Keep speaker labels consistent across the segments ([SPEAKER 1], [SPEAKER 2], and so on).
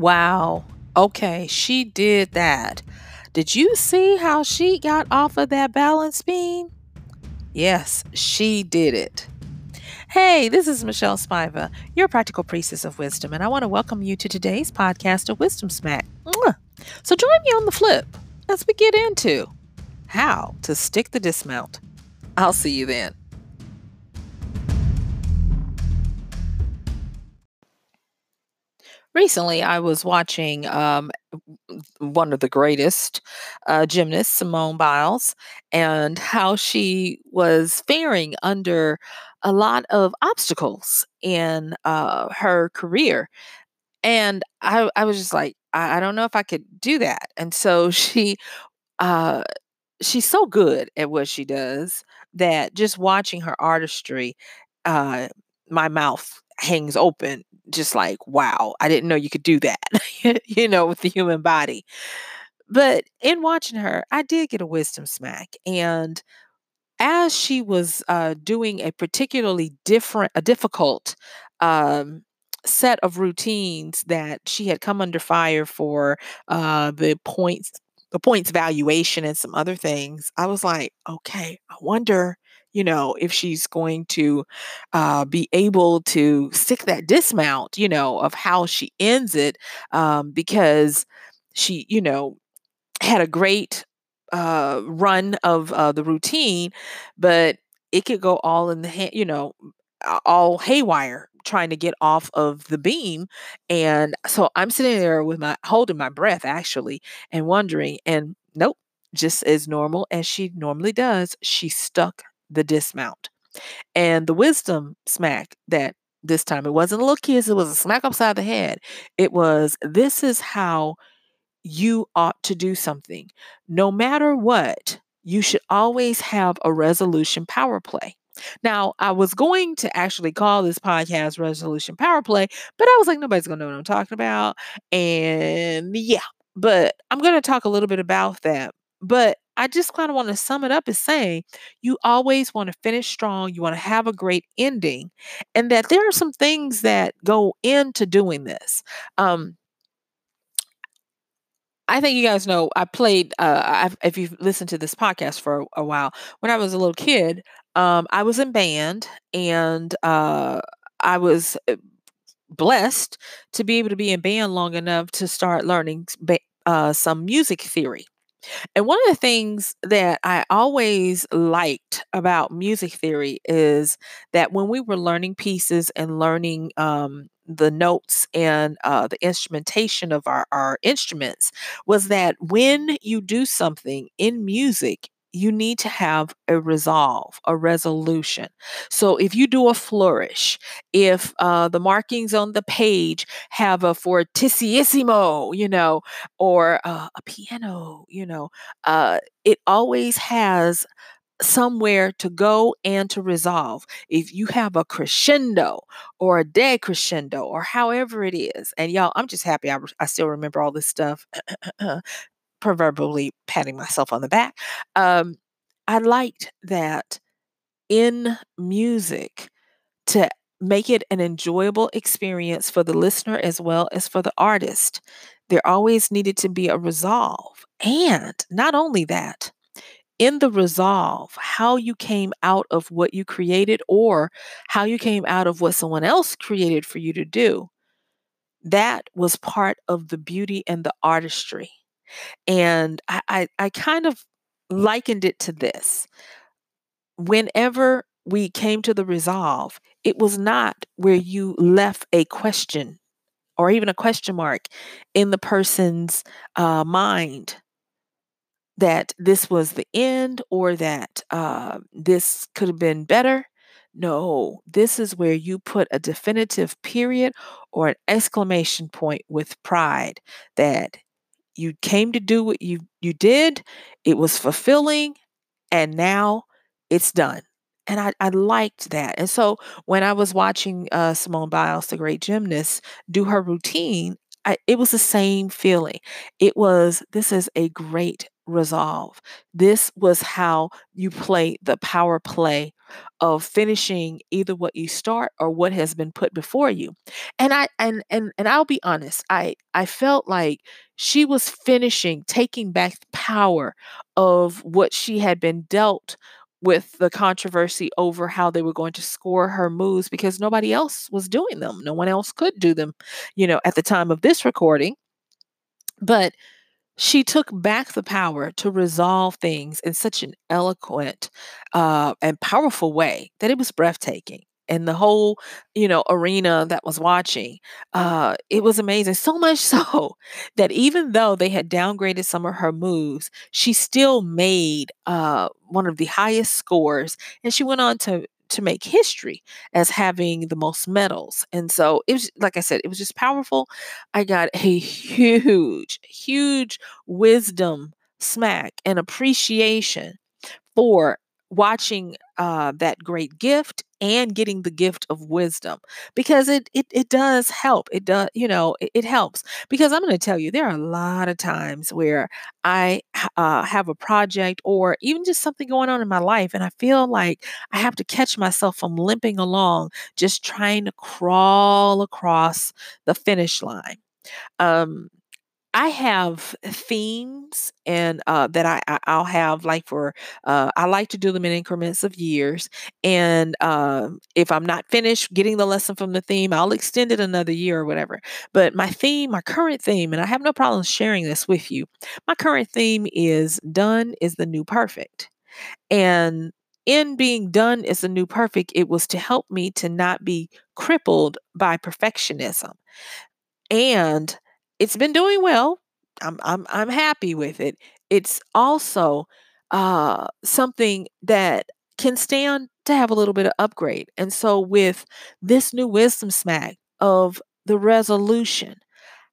[SPEAKER 1] Wow. Okay, she did that. Did you see how she got off of that balance beam? Yes, she did it. Hey, this is Michelle Spiva, your practical priestess of wisdom, and I want to welcome you to today's podcast of Wisdom Smack. So join me on the flip as we get into how to stick the dismount. I'll see you then. Recently, I was watching um, one of the greatest uh, gymnasts, Simone Biles, and how she was faring under a lot of obstacles in uh, her career. And I, I was just like, I, I don't know if I could do that. And so she, uh, she's so good at what she does that just watching her artistry, uh, my mouth hangs open, just like, wow, I didn't know you could do that, you know, with the human body. But in watching her, I did get a wisdom smack. And as she was uh, doing a particularly different, a difficult um, set of routines that she had come under fire for uh, the points, the points valuation, and some other things, I was like, okay, I wonder, you know, if she's going to uh, be able to stick that dismount, you know, of how she ends it, um, because she, you know, had a great uh, run of uh, the routine, but it could go all in the hand, you know, all haywire trying to get off of the beam. And so I'm sitting there with my holding my breath actually and wondering, and nope, just as normal as she normally does, she stuck the dismount. And the wisdom smack that this time it wasn't a little kiss, it was a smack upside the head. It was this is how you ought to do something. No matter what, you should always have a resolution power play. Now, I was going to actually call this podcast Resolution Power Play, but I was like, nobody's going to know what I'm talking about. And yeah, but I'm going to talk a little bit about that. But I just kind of want to sum it up as saying you always want to finish strong, you want to have a great ending, and that there are some things that go into doing this. Um, I think you guys know I played. Uh, I've, if you've listened to this podcast for a, a while, when I was a little kid, um, I was in band, and uh, I was uh, blessed to be able to be in band long enough to start learning uh, some music theory. And one of the things that I always liked about music theory is that when we were learning pieces and learning um, the notes and uh, the instrumentation of our, our instruments, was that when you do something in music, you need to have a resolve, a resolution. So if you do a flourish, if uh, the markings on the page have a fortissimo, you know, or uh, a piano, you know, uh, it always has somewhere to go and to resolve. If you have a crescendo or a decrescendo or however it is, and y'all, I'm just happy I, I still remember all this stuff proverbially patting myself on the back. Um, I liked that in music to make it an enjoyable experience for the listener as well as for the artist. There always needed to be a resolve. And not only that, in the resolve, how you came out of what you created or how you came out of what someone else created for you to do, that was part of the beauty and the artistry. And I, I, I kind of likened it to this. Whenever we came to the resolve, it was not where you left a question or even a question mark in the person's uh, mind that this was the end or that uh, this could have been better. No, this is where you put a definitive period or an exclamation point with pride that you came to do what you you did it was fulfilling and now it's done. And I, I liked that. And so when i was watching uh, simone biles the great gymnast do her routine I, it was the same feeling. It was this is a great resolve. This was how you play the power play of finishing either what you start or what has been put before you. And I and and and I'll be honest, I I felt like she was finishing, taking back power of what she had been dealt with the controversy over how they were going to score her moves because nobody else was doing them. No one else could do them, you know, at the time of this recording. But she took back the power to resolve things in such an eloquent uh, and powerful way that it was breathtaking and the whole you know arena that was watching uh it was amazing so much so that even though they had downgraded some of her moves she still made uh one of the highest scores and she went on to to make history as having the most medals. And so it was, like I said, it was just powerful. I got a huge, huge wisdom smack and appreciation for watching uh, that great gift and getting the gift of wisdom because it it, it does help it does you know it, it helps because i'm going to tell you there are a lot of times where i uh, have a project or even just something going on in my life and i feel like i have to catch myself from limping along just trying to crawl across the finish line. Um I have themes and uh, that I, I I'll have like for uh, I like to do them in increments of years, and um, if I'm not finished getting the lesson from the theme, I'll extend it another year or whatever. But my theme, my current theme, and I have no problem sharing this with you. My current theme is done is the new perfect, and in being done is the new perfect, it was to help me to not be crippled by perfectionism and it's been doing well. I'm I'm I'm happy with it. It's also uh, something that can stand to have a little bit of upgrade. And so with this new wisdom smack of the resolution,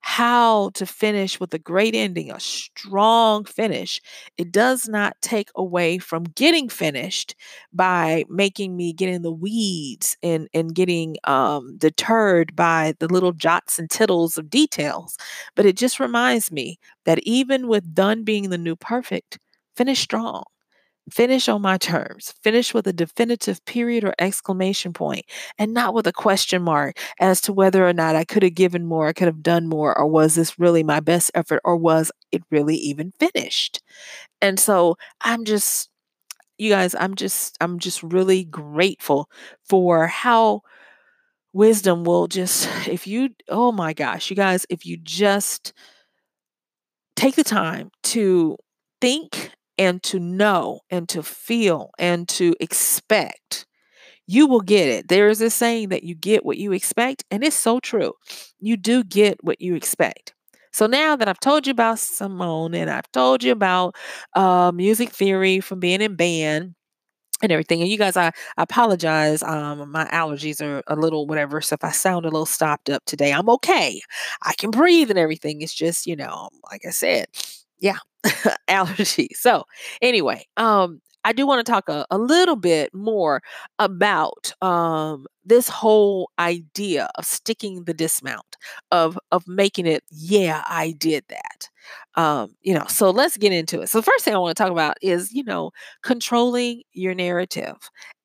[SPEAKER 1] how to finish with a great ending, a strong finish. It does not take away from getting finished by making me get in the weeds and, and getting um, deterred by the little jots and tittles of details. But it just reminds me that even with done being the new perfect, finish strong. Finish on my terms. Finish with a definitive period or exclamation point and not with a question mark as to whether or not I could have given more, I could have done more, or was this really my best effort, or was it really even finished? And so I'm just, you guys, I'm just, I'm just really grateful for how wisdom will just, if you, oh my gosh, you guys, if you just take the time to think and to know and to feel and to expect, you will get it. There is a saying that you get what you expect, and it's so true. You do get what you expect. So now that I've told you about Simone and I've told you about uh, music theory from being in band, and everything. And you guys, I, I apologize. Um, my allergies are a little whatever. So if I sound a little stopped up today, I'm okay. I can breathe and everything. It's just, you know, like I said, yeah, allergy. So anyway, um, I do want to talk a, a little bit more about um, this whole idea of sticking the dismount, of of making it, yeah, I did that. Um, you know, so let's get into it. So the first thing I want to talk about is, you know, controlling your narrative.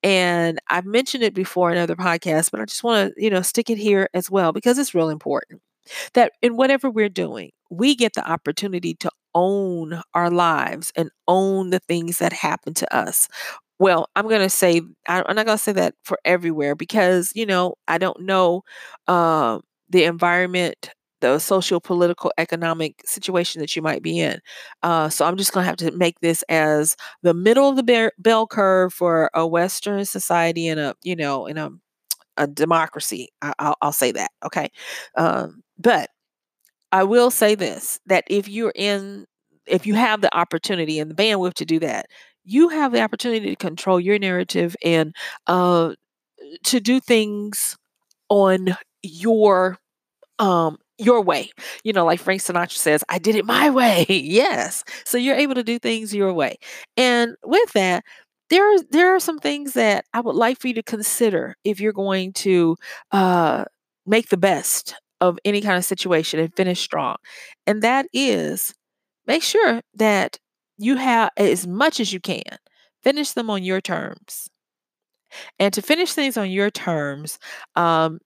[SPEAKER 1] And I've mentioned it before in other podcasts, but I just want to, you know, stick it here as well because it's real important that in whatever we're doing, we get the opportunity to own our lives and own the things that happen to us. Well, I'm going to say, I'm not going to say that for everywhere because, you know, I don't know uh, the environment, the social, political, economic situation that you might be in. Uh, so I'm just going to have to make this as the middle of the bell curve for a Western society and a, you know, in a, a democracy. I, will say that. Okay. Um, but I will say this that if you're in, if you have the opportunity and the bandwidth to do that, you have the opportunity to control your narrative and uh, to do things on your um your way. You know, like Frank Sinatra says, I did it my way. yes. So you're able to do things your way. And with that, there are there are some things that I would like for you to consider if you're going to uh make the best of any kind of situation and finish strong. And that is make sure that you have as much as you can, finish them on your terms. And to finish things on your terms, um,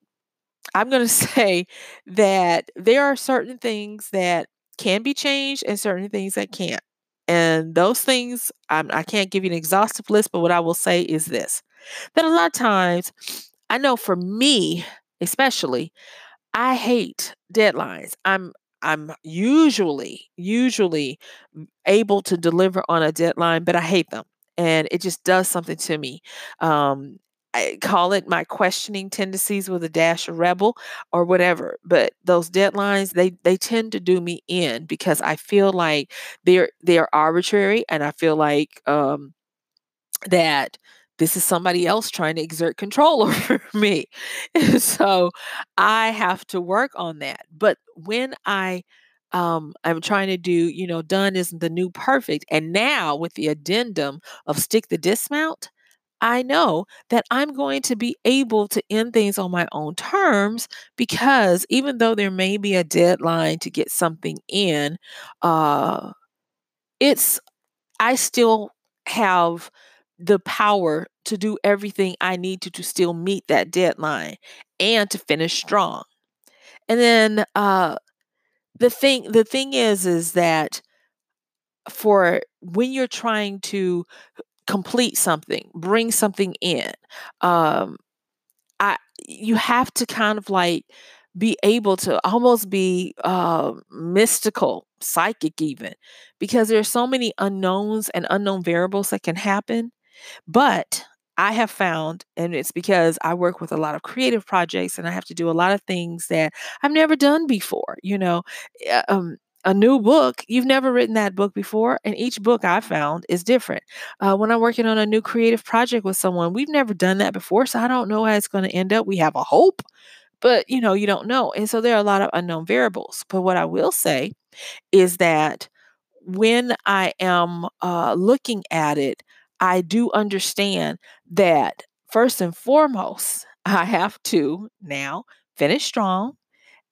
[SPEAKER 1] I'm going to say that there are certain things that can be changed and certain things that can't. And those things, I'm, I can't give you an exhaustive list, but what I will say is this that a lot of times, I know for me, especially, I hate deadlines. I'm I'm usually usually able to deliver on a deadline, but I hate them. And it just does something to me. Um, I call it my questioning tendencies with a dash of rebel or whatever. But those deadlines, they they tend to do me in because I feel like they're they're arbitrary and I feel like um that this is somebody else trying to exert control over me. And so I have to work on that. But when I um, I'm trying to do, you know, done isn't the new perfect. And now with the addendum of stick the dismount, I know that I'm going to be able to end things on my own terms because even though there may be a deadline to get something in, uh, it's I still have the power to do everything I need to to still meet that deadline and to finish strong. And then uh the thing the thing is is that for when you're trying to complete something, bring something in, um I you have to kind of like be able to almost be uh, mystical, psychic even, because there's so many unknowns and unknown variables that can happen but I have found, and it's because I work with a lot of creative projects and I have to do a lot of things that I've never done before. You know, uh, um, a new book, you've never written that book before, and each book I found is different. Uh, when I'm working on a new creative project with someone, we've never done that before, so I don't know how it's going to end up. We have a hope, but you know, you don't know. And so there are a lot of unknown variables. But what I will say is that when I am uh, looking at it, I do understand that first and foremost, I have to now finish strong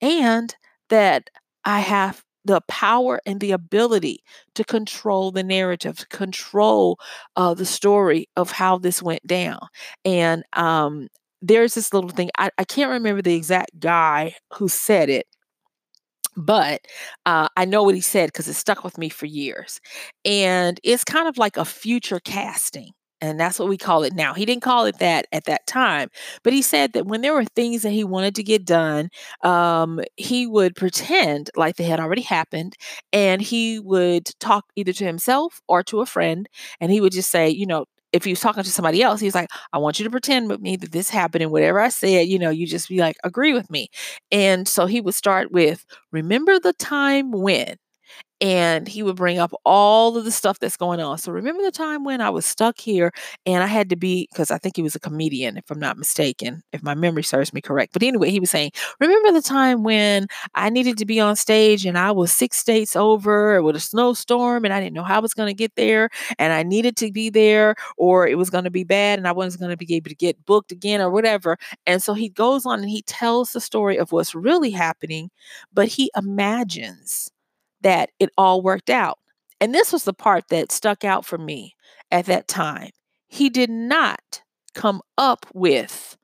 [SPEAKER 1] and that I have the power and the ability to control the narrative, to control uh, the story of how this went down. And um, there's this little thing, I, I can't remember the exact guy who said it, but uh, I know what he said because it stuck with me for years. And it's kind of like a future casting. And that's what we call it now. He didn't call it that at that time, but he said that when there were things that he wanted to get done, um, he would pretend like they had already happened and he would talk either to himself or to a friend. And he would just say, you know, if he was talking to somebody else, he's like, I want you to pretend with me that this happened and whatever I said, you know, you just be like, agree with me. And so he would start with, remember the time when, and he would bring up all of the stuff that's going on. So remember the time when I was stuck here and I had to be because I think he was a comedian if I'm not mistaken, if my memory serves me correct. But anyway, he was saying, "Remember the time when I needed to be on stage and I was 6 states over with a snowstorm and I didn't know how I was going to get there and I needed to be there or it was going to be bad and I wasn't going to be able to get booked again or whatever." And so he goes on and he tells the story of what's really happening, but he imagines that it all worked out. And this was the part that stuck out for me at that time. He did not come up with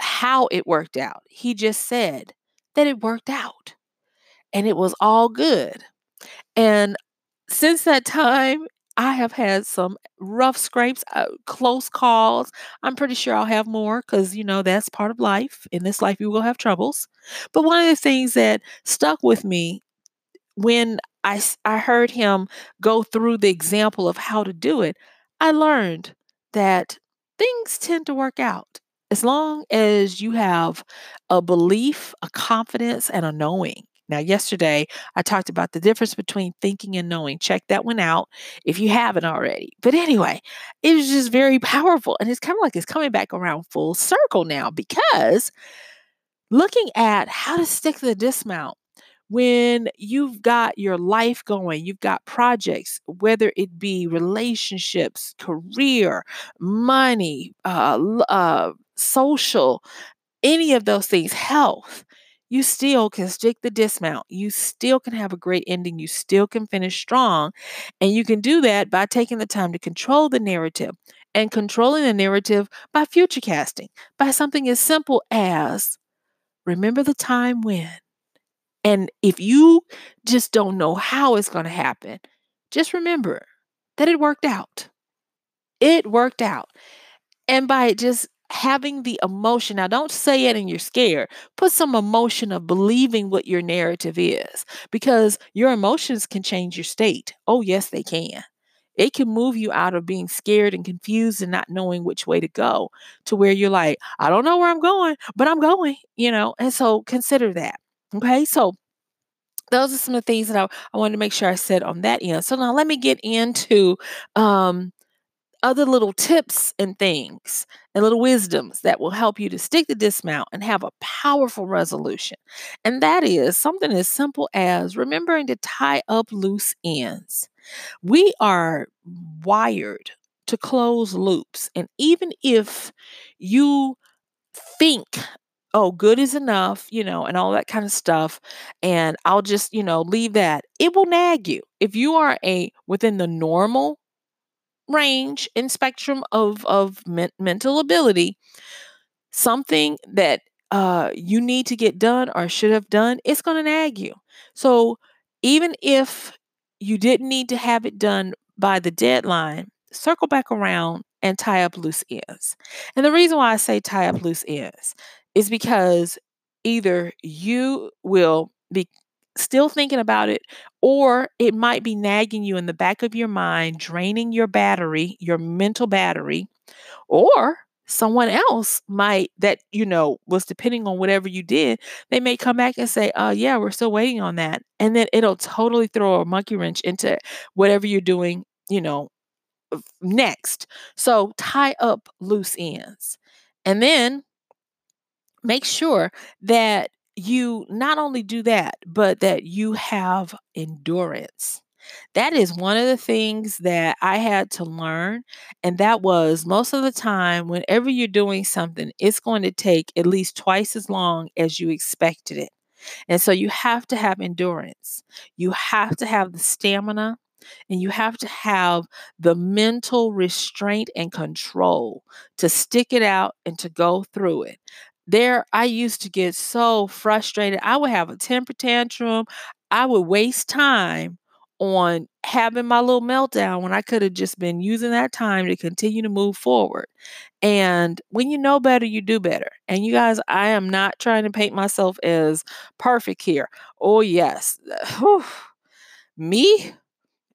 [SPEAKER 1] how it worked out. He just said that it worked out and it was all good. And since that time, I have had some rough scrapes, uh, close calls. I'm pretty sure I'll have more because, you know, that's part of life. In this life, you will have troubles. But one of the things that stuck with me when I, I heard him go through the example of how to do it, I learned that things tend to work out as long as you have a belief, a confidence, and a knowing. Now, yesterday I talked about the difference between thinking and knowing. Check that one out if you haven't already. But anyway, it was just very powerful. And it's kind of like it's coming back around full circle now because looking at how to stick the dismount when you've got your life going, you've got projects, whether it be relationships, career, money, uh, uh, social, any of those things, health, you still can stick the dismount. You still can have a great ending. You still can finish strong. And you can do that by taking the time to control the narrative and controlling the narrative by future casting, by something as simple as remember the time when. And if you just don't know how it's going to happen, just remember that it worked out. It worked out. And by just having the emotion, now don't say it and you're scared. Put some emotion of believing what your narrative is because your emotions can change your state. Oh, yes, they can. It can move you out of being scared and confused and not knowing which way to go to where you're like, I don't know where I'm going, but I'm going, you know? And so consider that. Okay. So those are some of the things that I, I wanted to make sure I said on that end. So now let me get into um, other little tips and things and little wisdoms that will help you to stick the dismount and have a powerful resolution. And that is something as simple as remembering to tie up loose ends. We are wired to close loops. And even if you think oh, good is enough, you know, and all that kind of stuff. And I'll just, you know, leave that. It will nag you. If you are a within the normal range and spectrum of of men- mental ability something that uh you need to get done or should have done it's going to nag you so even if you didn't need to have it done by the deadline circle back around and tie up loose ends and the reason why i say tie up loose ends is because either you will be still thinking about it, or it might be nagging you in the back of your mind, draining your battery, your mental battery, or someone else might that you know was depending on whatever you did they may come back and say uh yeah we're still waiting on that and then it'll totally throw a monkey wrench into whatever you're doing you know next. So tie up loose ends. And then make sure that you not only do that, but that you have endurance. That is one of the things that I had to learn. And that was most of the time, whenever you're doing something, it's going to take at least twice as long as you expected it. And so you have to have endurance. You have to have the stamina and you have to have the mental restraint and control to stick it out and to go through it there I used to get so frustrated. I would have a temper tantrum. I would waste time on having my little meltdown when I could have just been using that time to continue to move forward. And when you know better, you do better. And you guys, I am not trying to paint myself as perfect here. Oh, yes. Me,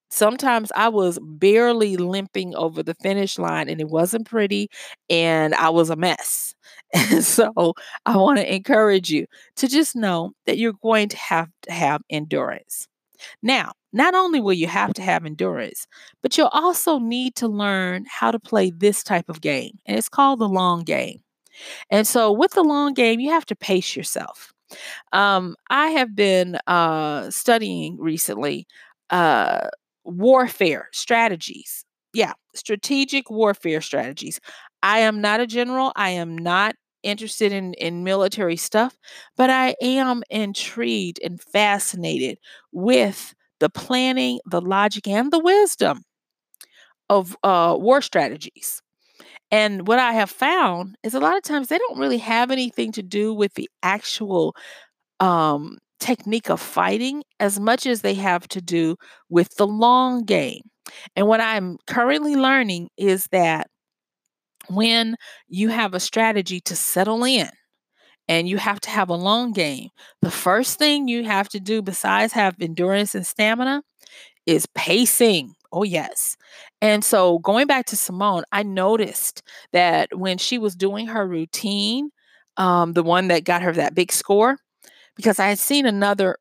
[SPEAKER 1] sometimes I was barely limping over the finish line and it wasn't pretty and I was a mess. And so I want to encourage you to just know that you're going to have to have endurance. Now, not only will you have to have endurance, but you'll also need to learn how to play this type of game. And it's called the long game. And so with the long game, you have to pace yourself. Um, I have been uh, studying recently uh, warfare strategies. Yeah, strategic warfare strategies. I am not a general. I am not interested in, in military stuff, but I am intrigued and fascinated with the planning, the logic, and the wisdom of uh, war strategies. And what I have found is a lot of times they don't really have anything to do with the actual um, technique of fighting as much as they have to do with the long game. And what I'm currently learning is that when you have a strategy to settle in and you have to have a long game, the first thing you have to do besides have endurance and stamina is pacing. Oh, yes. And so going back to Simone, I noticed that when she was doing her routine, um, the one that got her that big score, because I had seen another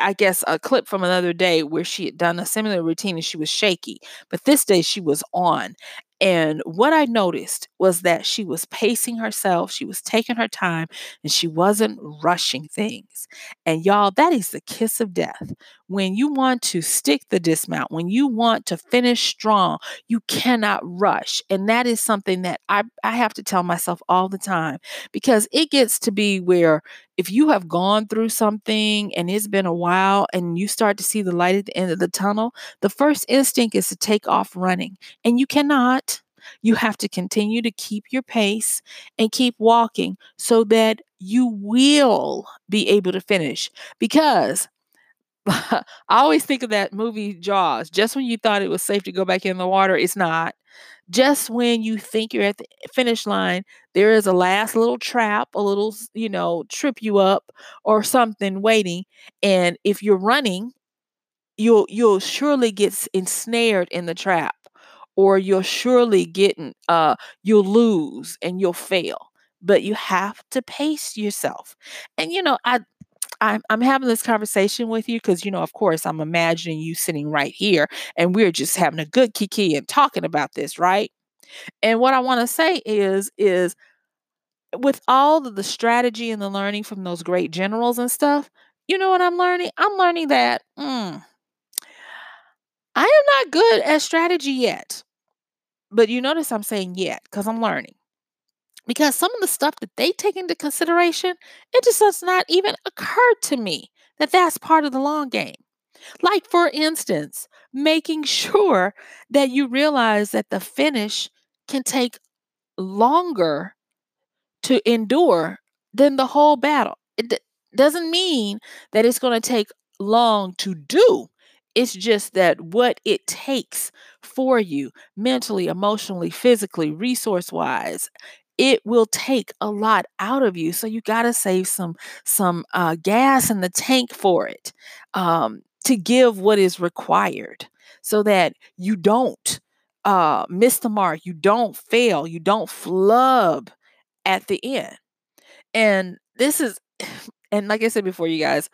[SPEAKER 1] I guess a clip from another day where she had done a similar routine and she was shaky, but this day she was on. And what I noticed was that she was pacing herself, she was taking her time, and she wasn't rushing things. And y'all, that is the kiss of death. When you want to stick the dismount, when you want to finish strong, you cannot rush. And that is something that I, I have to tell myself all the time because it gets to be where if you have gone through something and it's been a while and you start to see the light at the end of the tunnel, the first instinct is to take off running. And you cannot You have to continue to keep your pace and keep walking so that you will be able to finish. Because I always think of that movie Jaws. Just when you thought it was safe to go back in the water, it's not. Just when you think you're at the finish line, there is a last little trap, a little, you know, trip you up or something waiting. And if you're running, you'll you'll surely get ensnared in the trap or you'll surely get uh you'll lose and you'll fail but you have to pace yourself and you know i I'm, I'm having this conversation with you because, you know, of course, I'm imagining you sitting right here and we're just having a good kiki and talking about this, right? And what I want to say is, is with all the strategy and the learning from those great generals and stuff, you know what I'm learning? I'm learning that mm, I am not good at strategy yet. But you notice I'm saying yet because I'm learning because some of the stuff that they take into consideration, it just does not even occur to me that that's part of the long game. Like, for instance, making sure that you realize that the finish can take longer to endure than the whole battle. It d- doesn't mean that it's going to take long to do. It's just that what it takes for you mentally, emotionally, physically, resource wise, it will take a lot out of you. So you got to save some some uh, gas in the tank for it um, to give what is required, so that you don't uh, miss the mark, you don't fail, you don't flub at the end. And this is, and like I said before, you guys,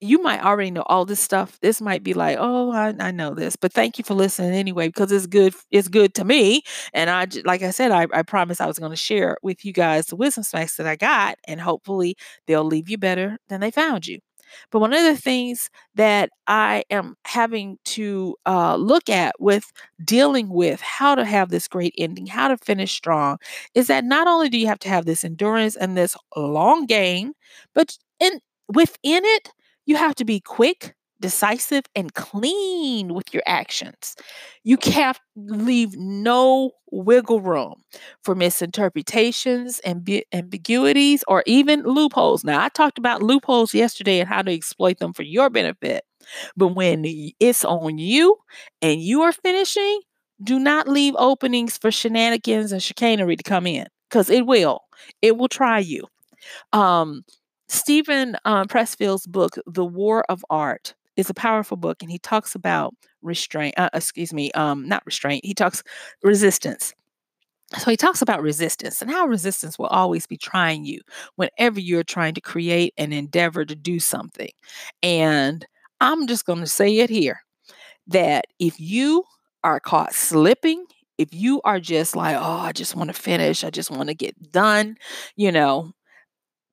[SPEAKER 1] you might already know all this stuff. This might be like, oh, I, I know this, but thank you for listening anyway because it's good. It's good to me, and I, like I said, I, I promised I was going to share with you guys the wisdom smacks that I got, and hopefully they'll leave you better than they found you. But one of the things that I am having to uh, look at with dealing with how to have this great ending, how to finish strong, is that not only do you have to have this endurance and this long game, but in within it you have to be quick, decisive, and clean with your actions. You can't leave no wiggle room for misinterpretations and ambiguities or even loopholes. Now, I talked about loopholes yesterday and how to exploit them for your benefit. But when it's on you and you are finishing, do not leave openings for shenanigans and chicanery to come in because it will. It will try you. Um, Steven uh, Pressfield's book, The War of Art, is a powerful book, and he talks about restraint. Uh, excuse me, um, not restraint. He talks resistance. So he talks about resistance and how resistance will always be trying you whenever you're trying to create an endeavor to do something. And I'm just going to say it here that if you are caught slipping, if you are just like, oh, I just want to finish, I just want to get done, you know,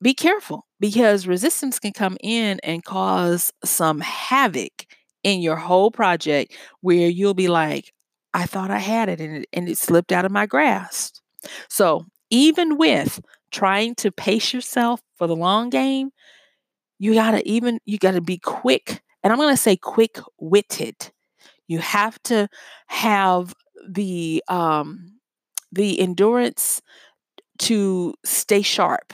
[SPEAKER 1] be careful because resistance can come in and cause some havoc in your whole project where you'll be like, I thought I had it and it, and it slipped out of my grasp. So, even with trying to pace yourself for the long game, you got to even you got to be quick. And I'm going to say quick-witted. You have to have the um the endurance to stay sharp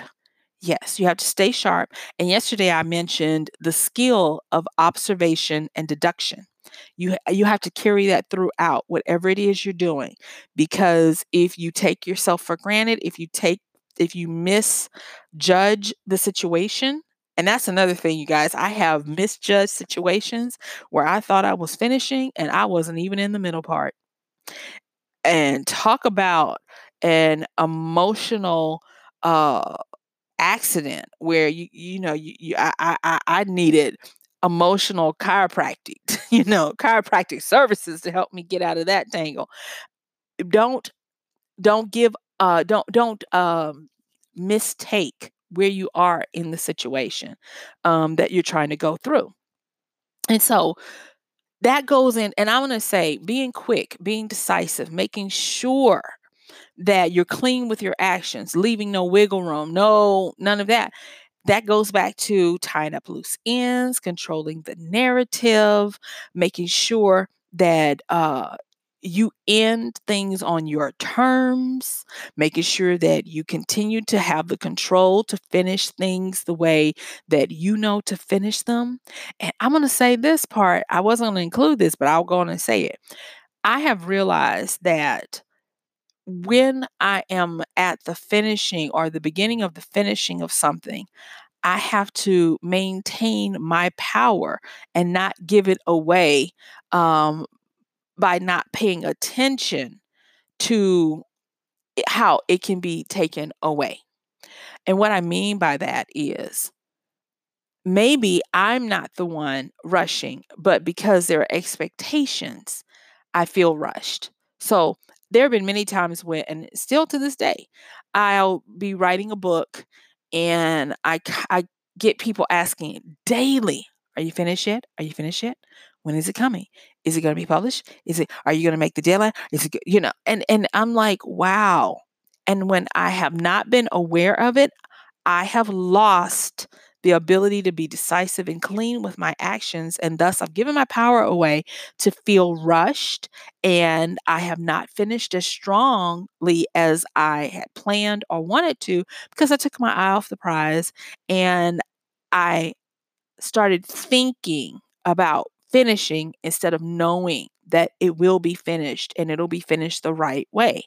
[SPEAKER 1] Yes, you have to stay sharp. And yesterday I mentioned the skill of observation and deduction. You you have to carry that throughout whatever it is you're doing because if you take yourself for granted, if you take if you misjudge the situation, and that's another thing you guys, I have misjudged situations where I thought I was finishing and I wasn't even in the middle part. And talk about an emotional uh accident where you you know you, you I, I I needed emotional chiropractic, you know, chiropractic services to help me get out of that tangle. Don't don't give uh don't don't um mistake where you are in the situation um that you're trying to go through. And so that goes in and I want to say being quick, being decisive, making sure that you're clean with your actions, leaving no wiggle room, no, none of that. That goes back to tying up loose ends, controlling the narrative, making sure that uh, you end things on your terms, making sure that you continue to have the control to finish things the way that you know to finish them. And I'm going to say this part, I wasn't going to include this, but I'll go on and say it. I have realized that when I am at the finishing or the beginning of the finishing of something, I have to maintain my power and not give it away um, by not paying attention to how it can be taken away. And what I mean by that is maybe I'm not the one rushing, but because there are expectations, I feel rushed. So there have been many times when, and still to this day, I'll be writing a book and I, I get people asking daily, Are you finished yet? Are you finished yet? When is it coming? Is it going to be published? Is it, are you going to make the deadline? Is it, you know, and, and I'm like, wow. And when I have not been aware of it, I have lost the ability to be decisive and clean with my actions. And thus, I've given my power away to feel rushed. And I have not finished as strongly as I had planned or wanted to because I took my eye off the prize and I started thinking about finishing instead of knowing that it will be finished and it'll be finished the right way.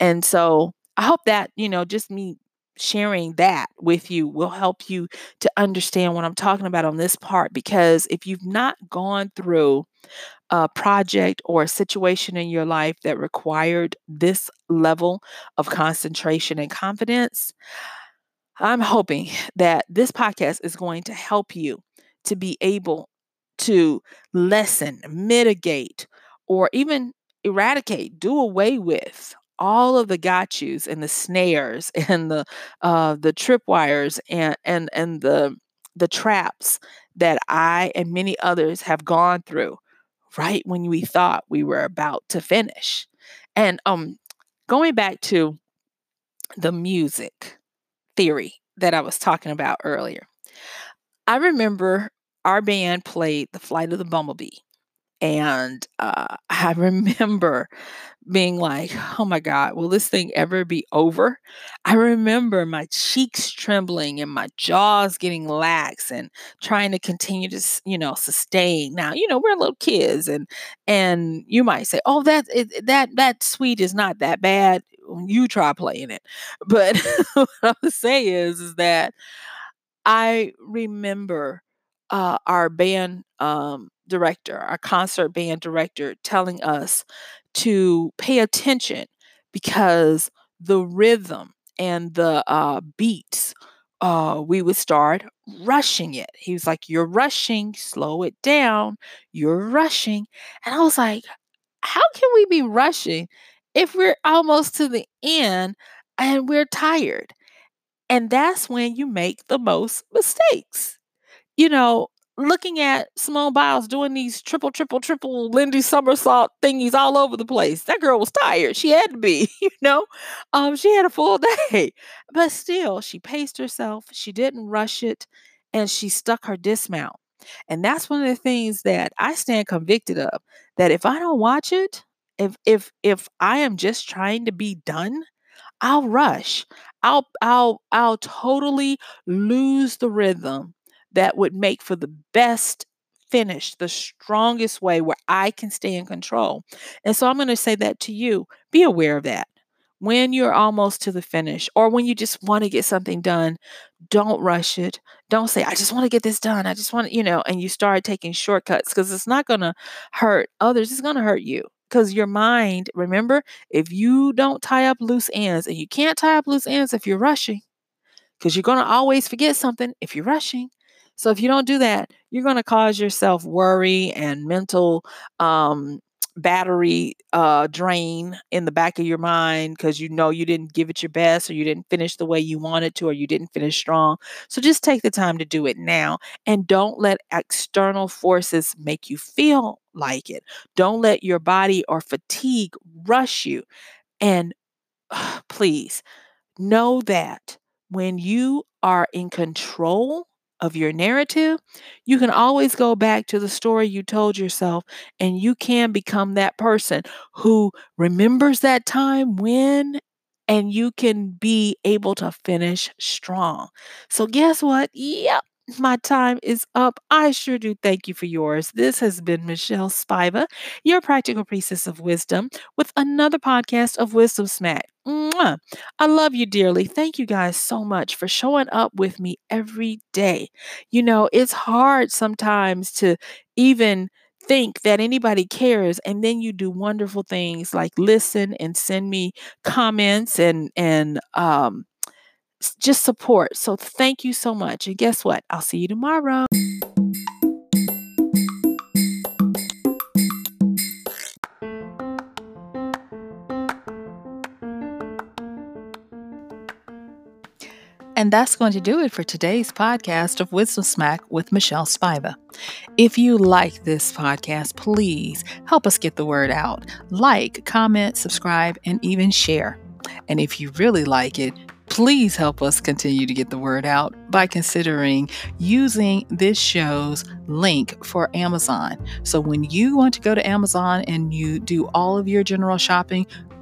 [SPEAKER 1] And so I hope that, you know, just me sharing that with you will help you to understand what I'm talking about on this part. Because if you've not gone through a project or a situation in your life that required this level of concentration and confidence, I'm hoping that this podcast is going to help you to be able to lessen, mitigate, or even eradicate, do away with all of the got yous and the snares and the uh, the tripwires and and and the the traps that I and many others have gone through right when we thought we were about to finish. And um going back to the music theory that I was talking about earlier. I remember our band played The Flight of the Bumblebee. And uh, I remember being like, oh my God, will this thing ever be over? I remember my cheeks trembling and my jaws getting lax and trying to continue to, you know, sustain. Now, you know, we're little kids and and you might say, oh, that that that suite is not that bad. You try playing it. But what I would say is, is that I remember uh, our band um, director, our concert band director, telling us to pay attention because the rhythm and the uh, beats, uh, we would start rushing it. He was like, You're rushing, slow it down, you're rushing. And I was like, How can we be rushing if we're almost to the end and we're tired? And that's when you make the most mistakes. You know, looking at Simone Biles doing these triple, triple, triple Lindy somersault thingies all over the place. That girl was tired. She had to be, you know. Um, she had a full day. But still, she paced herself. She didn't rush it and she stuck her dismount. And that's one of the things that I stand convicted of. That if I don't watch it, if if if I am just trying to be done, I'll rush. I'll I'll I'll totally lose the rhythm that would make for the best finish, the strongest way where I can stay in control. And so I'm going to say that to you. Be aware of that. When you're almost to the finish or when you just want to get something done, don't rush it. Don't say, I just want to get this done. I just want you know, and you start taking shortcuts because it's not going to hurt others, it's going to hurt you. Because your mind, remember, if you don't tie up loose ends, and you can't tie up loose ends if you're rushing, because you're going to always forget something if you're rushing. So if you don't do that, you're going to cause yourself worry and mental um, battery uh, drain in the back of your mind because you know you didn't give it your best or you didn't finish the way you wanted to or you didn't finish strong. So just take the time to do it now and don't let external forces make you feel like it. Don't let your body or fatigue rush you. And uh, please know that when you are in control of your narrative, you can always go back to the story you told yourself and you can become that person who remembers that time when and you can be able to finish strong. So, guess what? Yep, my time is up. I sure do thank you for yours. This has been Michelle Spiva, your practical priestess of wisdom, with another podcast of Wisdom Smack. Mwah. I love you dearly. Thank you guys so much for showing up with me every day. You know, it's hard sometimes to even think that anybody cares and then you do wonderful things like listen and send me comments and and um just support. So thank you so much. And guess what? I'll see you tomorrow. And that's going to do it for today's podcast of Wisdom Smack with Michelle Spiva. If you like this podcast, please help us get the word out. Like, comment, subscribe, and even share. And if you really like it, please help us continue to get the word out by considering using this show's link for Amazon. So when you want to go to Amazon and you do all of your general shopping,